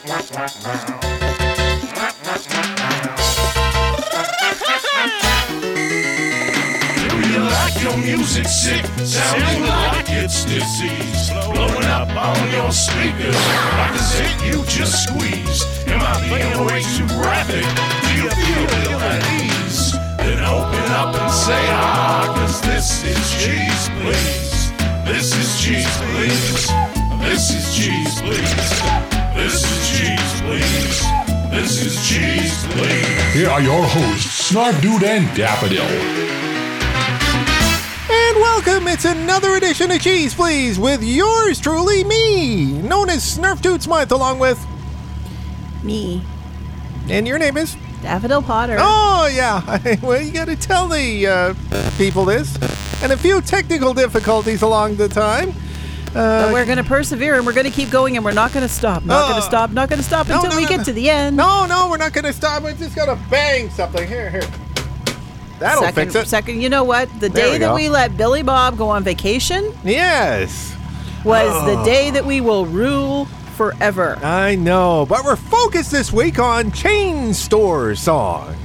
Do you like your music sick? Sounding like it's disease. Blowing up on your speakers like a zit you just squeezed. Am I being way too graphic? Do you feel at ease? Then open up and say ah, cause this is cheese, please. This is cheese, please. This is cheese, please. This is cheese, please. This is cheese, please. Here are your hosts, Snarf Dude and Daffodil. And welcome, it's another edition of Cheeze Pleeze with yours truly, me, known as Snurf Toot Smythe, along with. Me, And your name is? Daffodil Potter. Oh, yeah. well, you gotta tell the uh, people this. And a few technical difficulties along the time. But uh, we're going to persevere and we're going to keep going and we're not going to stop. Not going Oh. Uh, to stop. Not going to stop No, until no, we no, get to the end. No, no, we're not gonna stop. We're just gonna bang something. Here, here. That'll second, fix it. Second, you know what? The There day we that we let Billy Bob go on vacation Yes. was Oh. the day that we will rule forever. I know, but we're focused this week on chain store songs.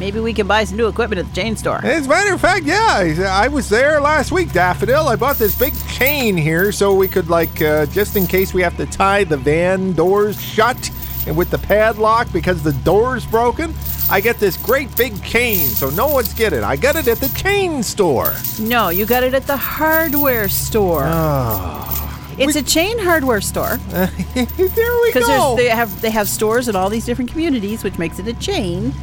Maybe we can buy some new equipment at the chain store. As a matter of fact, yeah, I was there last week, Daffodil. I bought this big chain here so we could, like, uh, just in case we have to tie the van doors shut and with the padlock because the door's broken, I get this great big chain so no one's get it. I got it at the chain store. No, you got it at the hardware store. Oh. it's a chain hardware store there we go. because they have they have stores in all these different communities, which makes it a chain.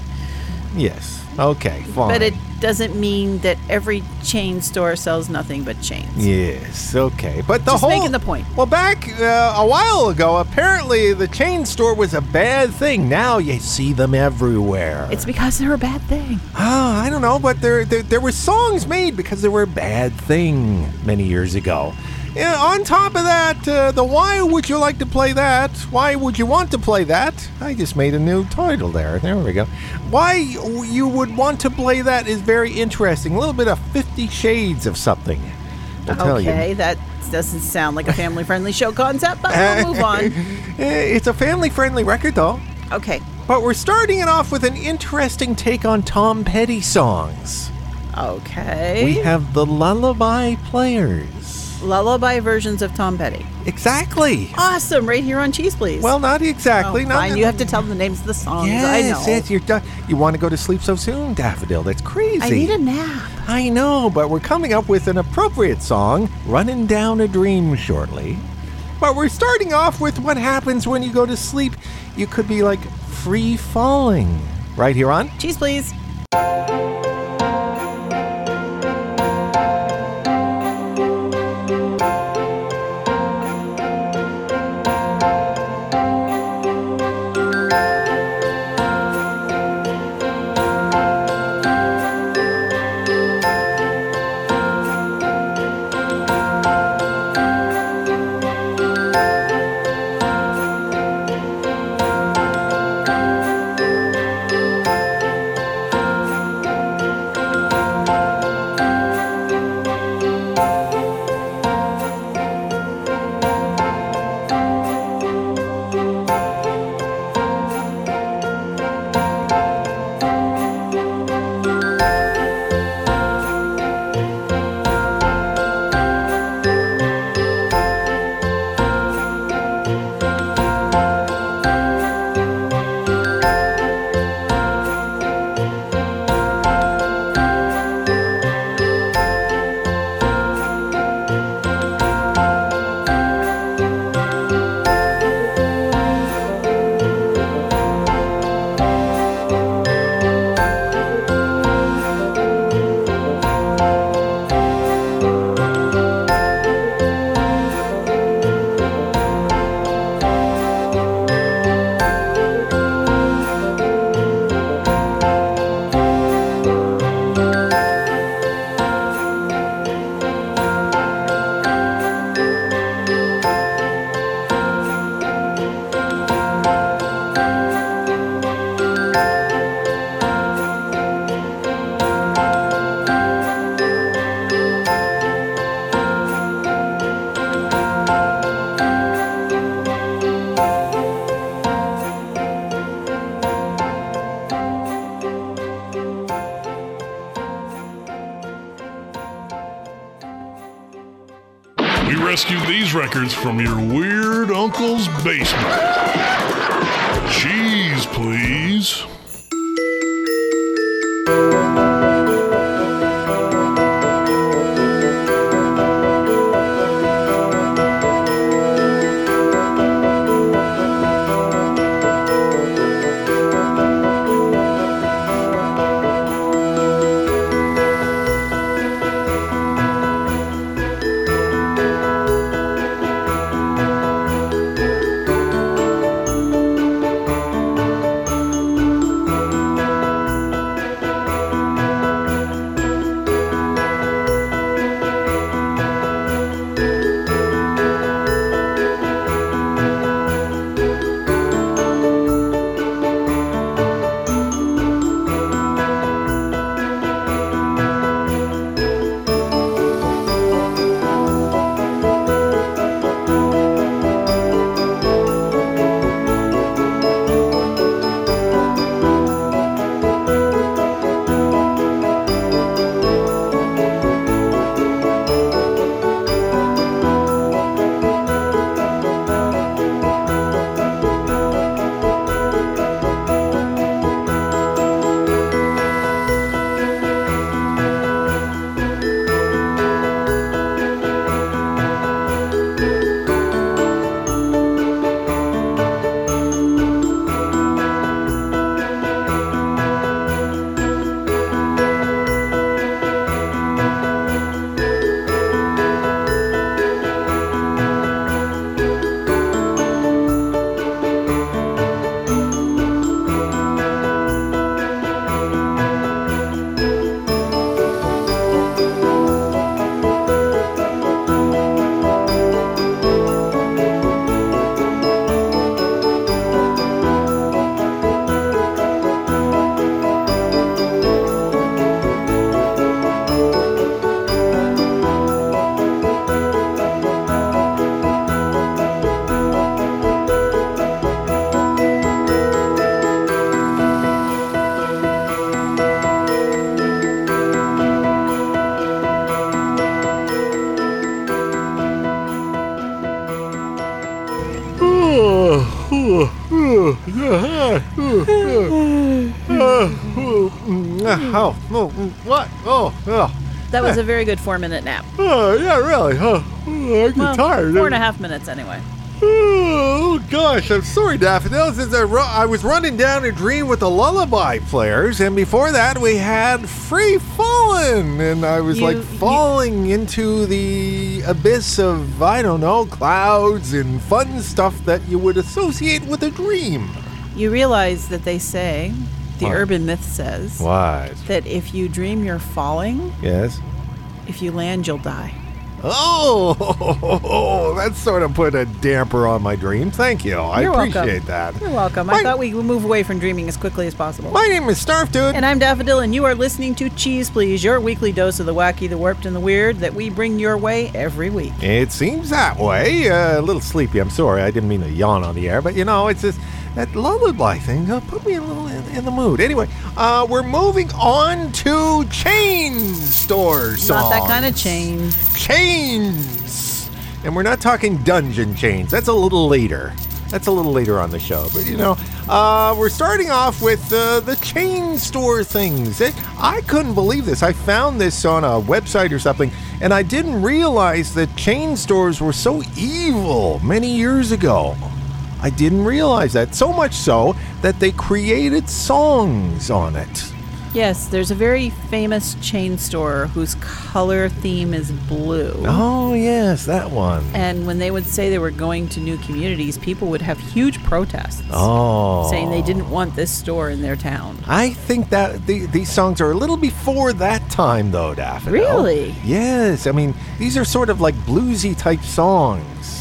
Yes. Okay, fine. But it doesn't mean that every chain store sells nothing but chains. Yes, okay. But the Just whole making the point. Well, back uh, a while ago, apparently the chain store was a bad thing. Now you see them everywhere. It's because they're a bad thing. oh, I don't know, but there, there there were songs made because they were a bad thing many years ago. Yeah, on top of that, uh, the why would you like to play that? Why would you want to play that? I just made a new title there. There we go. Why you would want to play that is very interesting. A little bit of Fifty Shades of something. I'll tell you. Okay, that doesn't sound like a family friendly show concept, but we'll move on. Eh, It's a family friendly record, though. Okay. But we're starting it off with an interesting take on Tom Petty songs. Okay. We have the Lullaby Players. Lullaby versions of Tom Petty. Exactly. Awesome, right here on Cheeze Pleeze. Well, not exactly. Oh, not fine. You have to tell them the names of the songs. Yes, I know. yes, you're done. You want to go to sleep so soon, Daffodil? That's crazy. I need a nap. I know, but we're coming up with an appropriate song, Running Down a Dream, shortly. But we're starting off with what happens when you go to sleep. You could be like free falling. Right here on Cheeze Pleeze. Oh, oh, That was a very good four minute nap. oh yeah, really? Huh. oh, I get Well, tired. four and a half minutes anyway. Oh gosh, I'm sorry, Daffodils. As I, ru- I was running down a dream with the Lullaby Players, and before that we had Free Fallin, and I was You- like you- falling into the abyss of I don't know clouds and fun stuff that you would associate with a dream. You realize that they say, the What? urban myth says, What? that if you dream you're falling, Yes. if you land, you'll die. Oh, that sort of put a damper on my dream. Thank you. I You're welcome. appreciate that. You're welcome. My- I thought we would move away from dreaming as quickly as possible. My name is Snarfdude. And I'm Daffodil, and you are listening to Cheeze Pleeze, your weekly dose of the wacky, the warped, and the weird that we bring your way every week. It seems that way. Uh, a little sleepy. I'm sorry. I didn't mean to yawn on the air, but you know, it's just that lullaby thing uh, put me a little in, in the mood. Anyway, uh, we're moving on to chain store songs. Not that kind of chain. Chains, and we're not talking dungeon chains. That's a little later. That's a little later on the show, but you know, uh, we're starting off with uh, the chain store things. It, I couldn't believe this. I found this on a website or something, and I didn't realize that chain stores were so evil many years ago. I didn't realize that. So much so that they created songs on it. Yes, there's a very famous chain store whose color theme is blue. Oh, yes, that one. And when they would say they were going to new communities, people would have huge protests Oh. saying they didn't want this store in their town. I think that the, these songs are a little before that time, though, Daffodil. Really? Yes. I mean, these are sort of like bluesy type songs.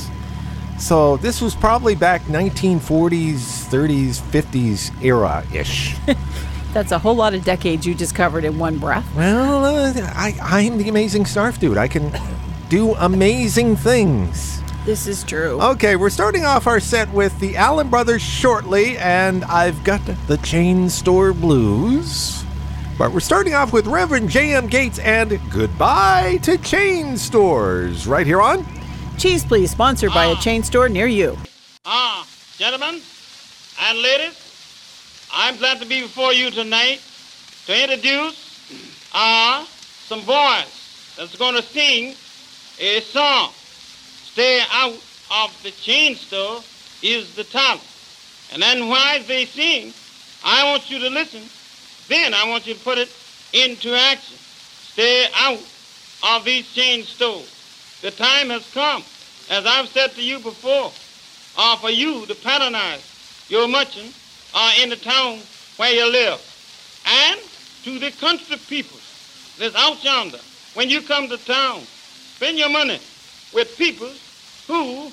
So this was probably back 1940s, 30s, 50s era ish. That's a whole lot of decades you just covered in one breath. well, uh, I, I'm the amazing Snarf dude. I can do amazing things. This is true. Okay, we're starting off our set with the Allen Brothers shortly, and I've got the Chain Store Blues. But we're starting off with Reverend J.M. Gates and Goodbye to Chain Stores, right here on Cheeze Pleeze, sponsored by a chain store near you. Ah, gentlemen and ladies, I'm glad to be before you tonight to introduce uh, some boys that's going to sing a song. Stay out of the chain store is the title. And then while they sing, I want you to listen. Then I want you to put it into action. Stay out of these chain stores. The time has come, as I've said to you before, uh, for you to patronize your merchant uh, in the town where you live. And to the country people that's out yonder, when you come to town, spend your money with people who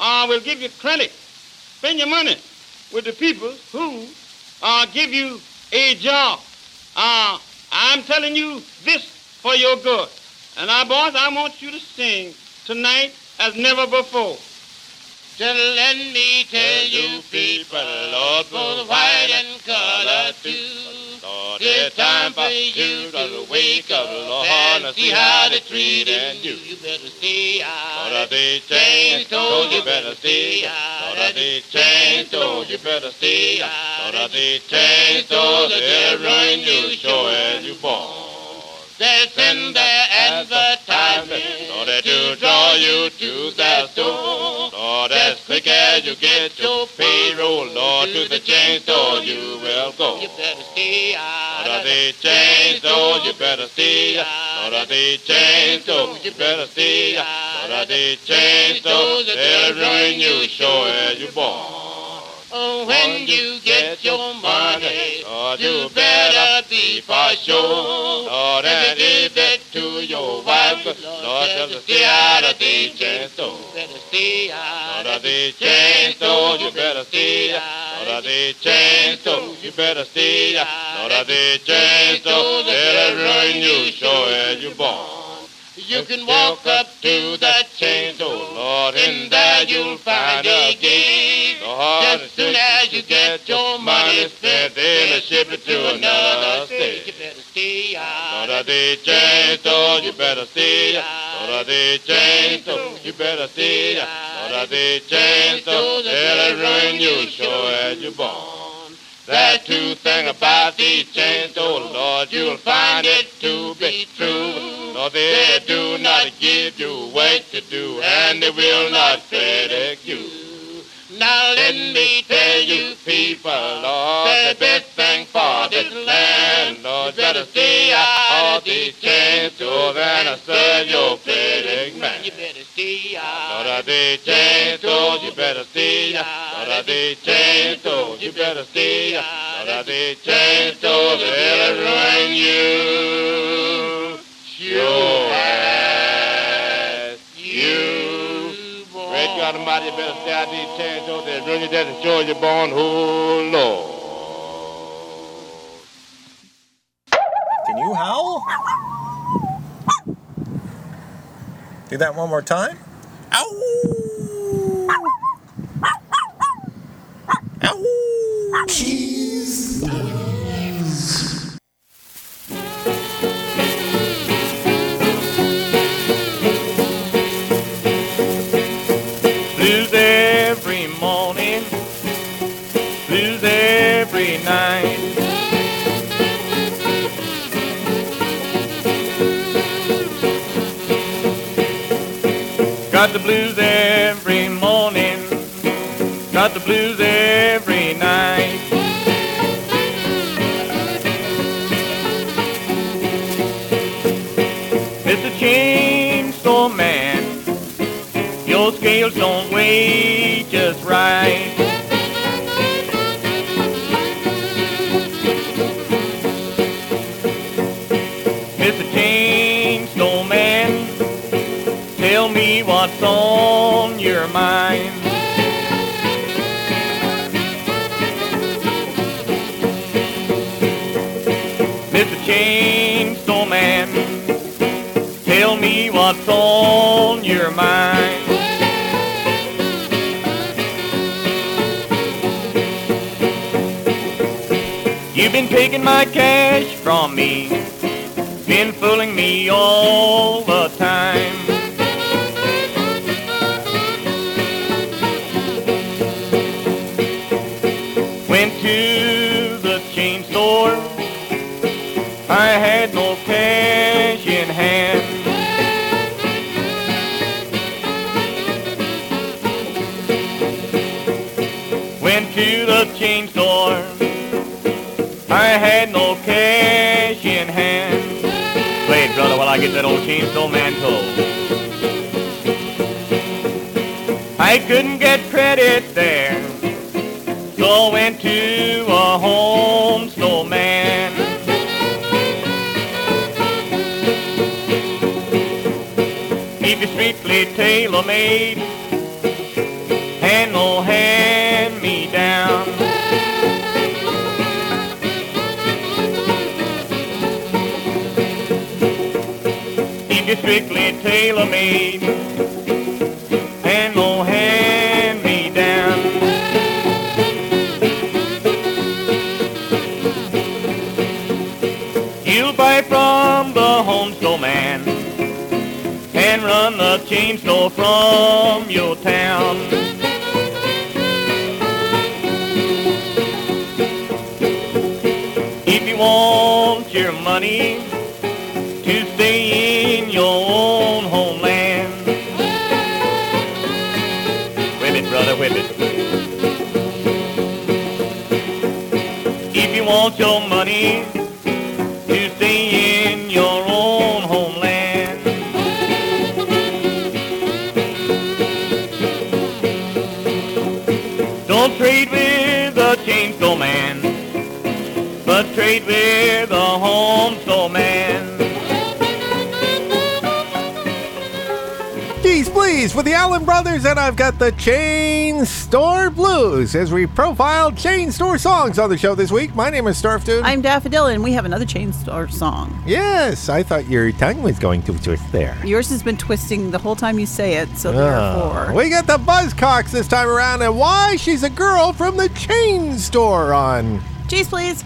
uh, will give you credit. Spend your money with the people who uh, give you a job. Uh, I'm telling you this for your good. And now, boys, I want you to sing tonight as never before. Just let me tell you people, Lord, both white and color too. Lord, it's time for you to wake up, Lord, and see how they're treating you. You better stay out. Lord, they changed, told you better stay out. Lord, they changed, told you better stay out. Lord, they changed, told they'll ruin you, sure as you born. They send their advertisement, Lord, to draw you to their store. Lord, as quick as you get your payroll, Lord, to the chain store you will go. You better stay out. Lord, the chain store, you better stay out. Lord, the chain store, you better stay out. Lord, the chain store, they'll ruin you, sure as you born. Oh, when you get your money, you better be for sure. Lord, and give it to your wife, Lord, her stay out of the chain store. Better stay out of the chain store. You better stay out of the chain store. You better stay out of the chain store. They'll ruin you, sure as you born. You can walk up to oh that chain store, Lord, and there you'll find a gate. As soon as you get your money spent, they'll ship it to another state. You better stay out. Lord, of the chain store, oh, you better stay out. Lord, of the chain store, oh, you better stay out. Lord, of the chain store, they'll ruin you sure as you're born. That true thing about the chain store, Lord, you'll find it to be true. Lord, they do not give you work to do, and they will not credit you. Now let me tell you people, Lord, the best thing for this land, Lord, you better stay out of the chain store and serve your pretty man. You better stay out. Lord, of the chain store, you better stay out. Lord, of the chain store, you better stay out. Lord, of the chain store, they'll ruin you. Almighty, better out of these. They'll ruin you dead and you're born. Oh, Lord. Can you howl? Do that one more time. Ow! Ow! Blues Got the blues every morning, got the blues every night. Mr. Chain Store Man, your scales don't weigh just right. What's on your mind. Mr. Chain Store Man, tell me what's on your mind. You've been taking my cash from me, been fooling me all the time. I get that old chain store man told. I couldn't get credit there. So I went to a home store man. Keep it strictly tailor made and no hand It strictly tailor made and no hand me down. You buy from the home store man and run the chain store from your town. If you want your money brother, whip it. If you want your money to stay in your own homeland. Don't trade with the chain store man, but trade with the home man. With the Allen Brothers, and I've got the Chain Store Blues as we profile chain store songs on the show this week. My name is Snarfdude. I'm Daffodil, and we have another chain store song. yes, I thought your tongue was going to twist there. Yours has been twisting the whole time you say it, so Oh, therefore. we got the Buzzcocks this time around, and why she's a girl from the chain store on. Cheese, please.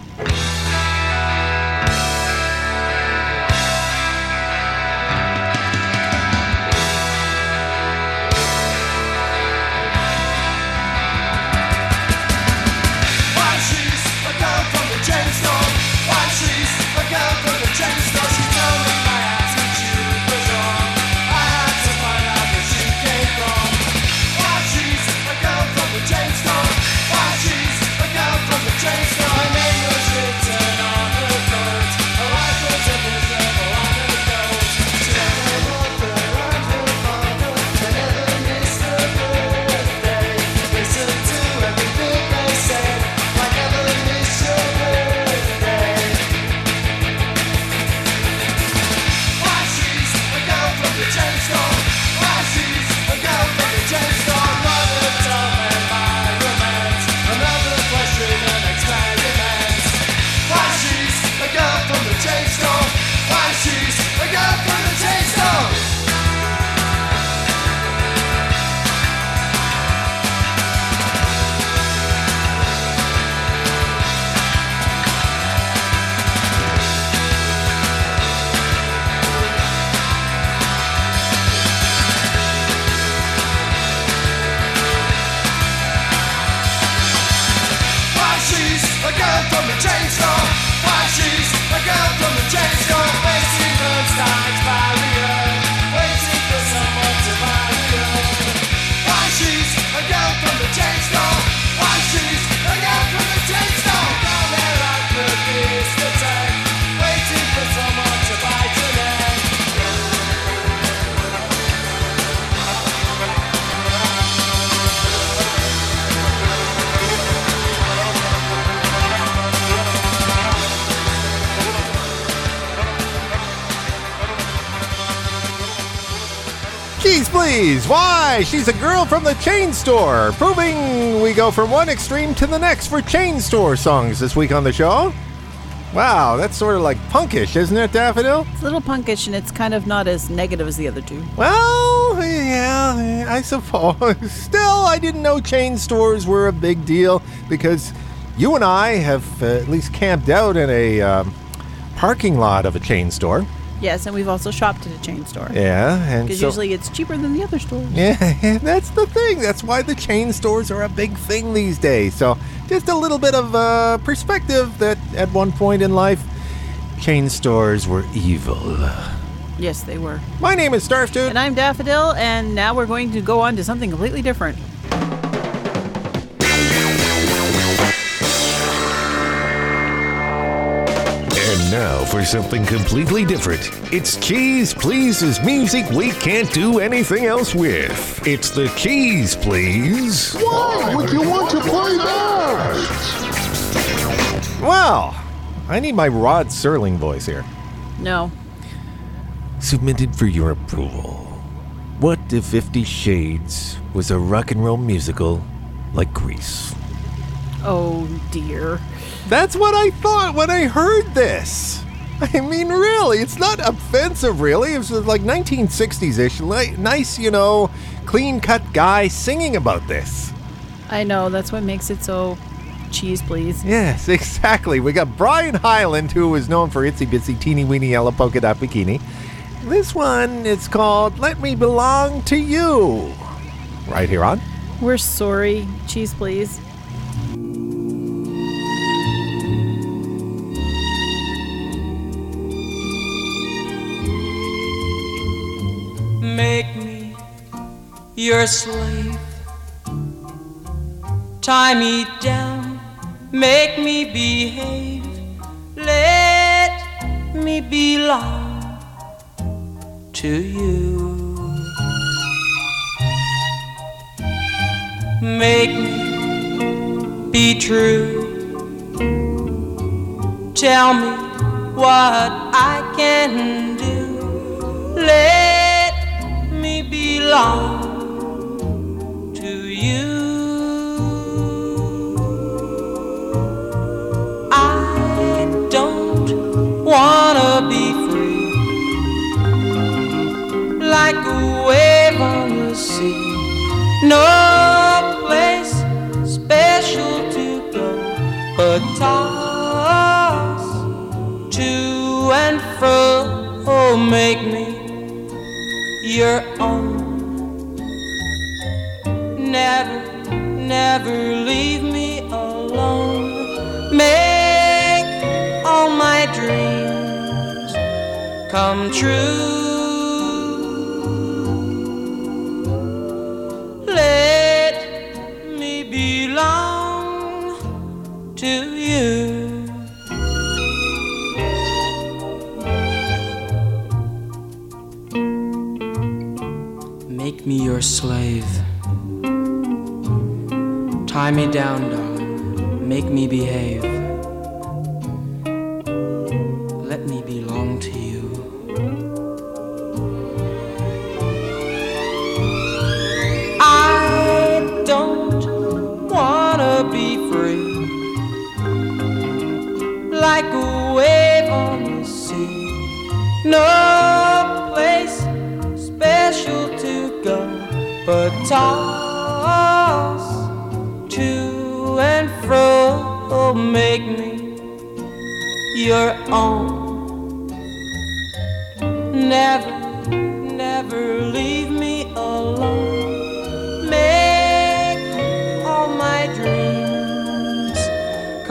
Why? She's a girl from the chain store, proving we go from one extreme to the next for chain store songs this week on the show. Wow, that's sort of like punkish, isn't it, Daffodil? It's a little punkish, and it's kind of not as negative as the other two. Well, yeah, I suppose. Still, I didn't know chain stores were a big deal because you and I have uh, at least camped out in a um, parking lot of a chain store. Yes, and we've also shopped at a chain store. Yeah, and Because so, usually it's cheaper than the other stores. Yeah, that's the thing. That's why the chain stores are a big thing these days. So, just a little bit of uh, perspective that at one point in life, chain stores were evil. Yes, they were. My name is Snarfdude. And I'm Daffodil, and now we're going to go on to something completely different. Now for something completely different. It's Cheeze Pleeze's music we can't do anything else with. It's the Cheeze Pleeze. Why would you want to play that? Well, I need my Rod Serling voice here. No. Submitted for your approval. What if Fifty Shades was a rock and roll musical like Grease? Oh, dear. That's what I thought when I heard this. I mean, really, it's not offensive, really. It was like 1960s ish. Like, nice, you know, clean cut guy singing about this. I know, that's what makes it so cheese, please. Yes, exactly. We got Brian Hyland, who is known for Itsy Bitsy Teeny Weeny Yellow Polka Dot Bikini. This one is called Let Me Belong to You. Right here on. We're sorry. Cheese, please. Your slave. Tie me down, make me behave. Let me belong to you. Make me be true. Tell me what I can do. Let me belong never leave me alone. Make all my dreams come true. Tie me down, darling. Make me behave.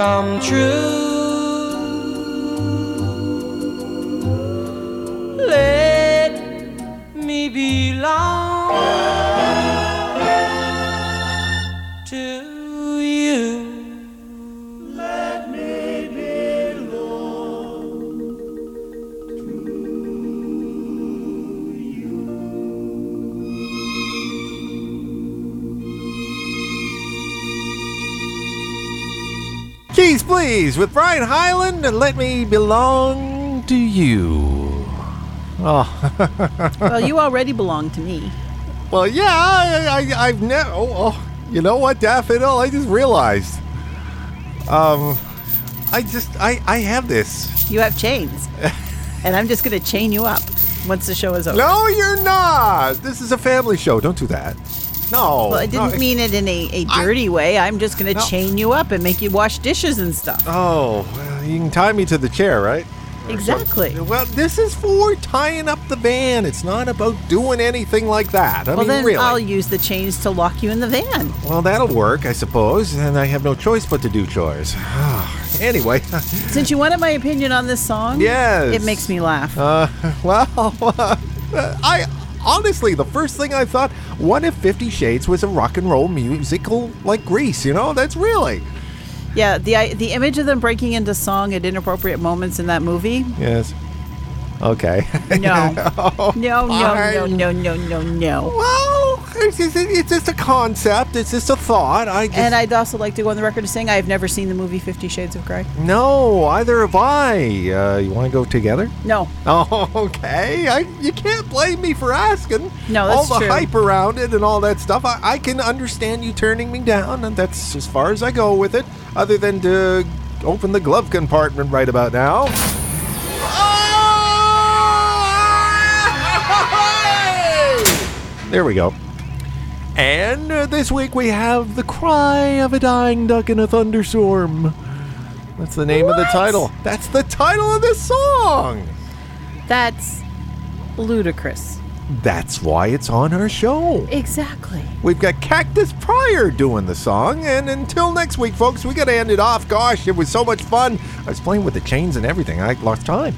Come true. Let me belong please, with Brian Hyland and Let Me Belong to You. Oh, well, you already belong to me. well, yeah, I, I, I've never. Oh, oh, you know what, Daffodil? I just realized. Um, I just, I, I have this. You have chains. and I'm just going to chain you up once the show is over. No, you're not. This is a family show. Don't do that. No. Well, I didn't no, mean it in a, a dirty way. I'm just going to No. chain you up and make you wash dishes and stuff. Oh, well, you can tie me to the chair, right? Exactly. Well, this is for tying up the van. It's not about doing anything like that. I well, mean, then really. I'll use the chains to lock you in the van. Well, that'll work, I suppose, and I have no choice but to do chores. anyway, Since you wanted my opinion on this song, Yes. it makes me laugh. uh, well, I honestly, the first thing I thought, what if Fifty Shades was a rock and roll musical like Grease? You know, that's really yeah, the the image of them breaking into song at inappropriate moments in that movie. yes. Okay. No, no, no, no, fine. no, no, no, no. well, it's just, it's just a concept. It's just a thought. I just, And I'd also like to go on the record as saying I have never seen the movie Fifty Shades of Grey. no, either have I. Uh, you want to go together? No, Oh, okay. I, you can't blame me for asking. No, that's all the true. hype around it and all that stuff. I, I can understand you turning me down, and that's as far as I go with it. Other than to open the glove compartment right about now. There we go. And uh, this week we have the cry of a dying duck in a thunderstorm. That's the name of the title. That's the title of the song. that's ludicrous. That's why it's on our show. Exactly. We've got Cactus Pryor doing the song, and until next week, folks, we got to end it off. Gosh, it was so much fun. I was playing with the chains and everything. I lost time.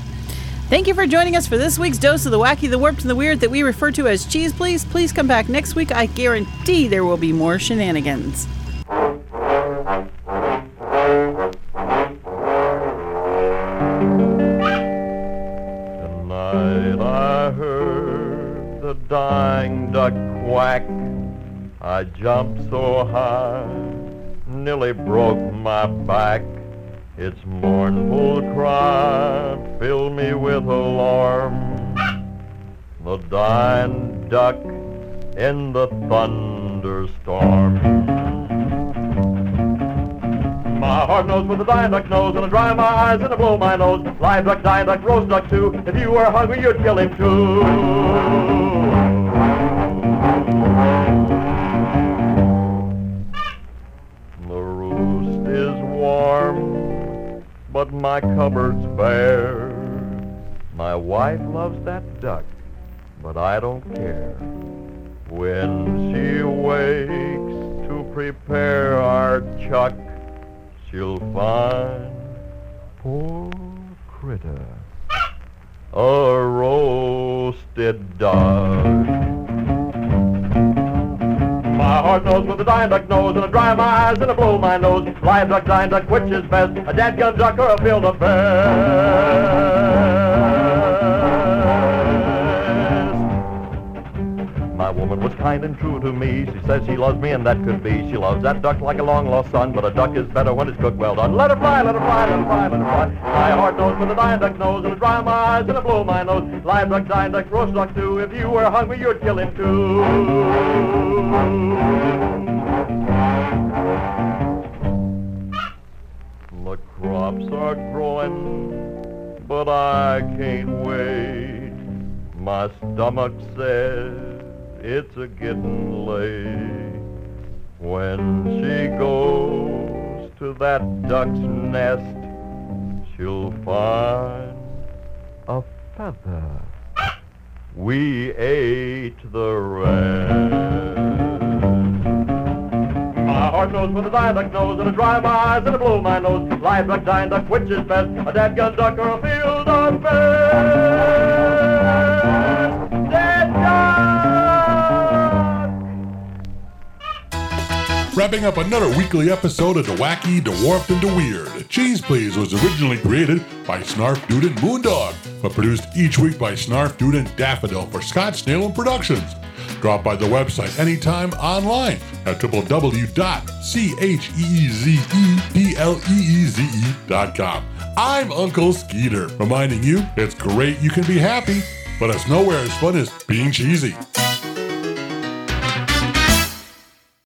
Thank you for joining us for this week's dose of the wacky, the warped, and the weird that we refer to as Cheeze Pleeze. Please come back next week. I guarantee there will be more shenanigans. Tonight I heard the dying duck quack. I jumped so high, nearly broke my back. Its mournful cry filled me with alarm. The dying duck in the thunderstorm. My heart knows what the dying duck knows, and I dry my eyes and I blow my nose. Live duck, dying duck, roast duck too. If you were hungry, you'd kill him too. But my cupboard's bare. My wife loves that duck, but I don't care. When she wakes to prepare our chuck, she'll find poor critter a roasted duck. Heart knows what dying duck knows, and I dry my eyes and I blow my nose. Live duck, dying duck, which is best? A dead gun duck or a field of best? Was kind and true to me. She says she loves me, and that could be. She loves that duck like a long lost son, but a duck is better when it's cooked well done. Let her fly, let her fly, let her fly, let her fly. My heart knows what the dying duck knows, and I dry my eyes and I blow my nose. Live duck, dying duck, roast duck too. If you were hungry, you'd kill him too. The crops are growing, but I can't wait. My stomach says it's a getting late. When she goes to that duck's nest, she'll find a feather. We ate the rest. My heart knows what the dying duck knows, and I dry my eyes and I blow my nose. Live duck, dying duck, which is best? A dead gun duck or a field of best? Wrapping up another weekly episode of The Wacky, The Warped, and The Weird. Cheeze Pleeze was originally created by Snarf Dude and Moondog, but produced each week by Snarf Dude and Daffodil for Scott Snail and Productions. Drop by the website anytime online at www.cheezepleeze.com. I'm Uncle Skeeter, reminding you it's great you can be happy, but it's nowhere as fun as being cheesy.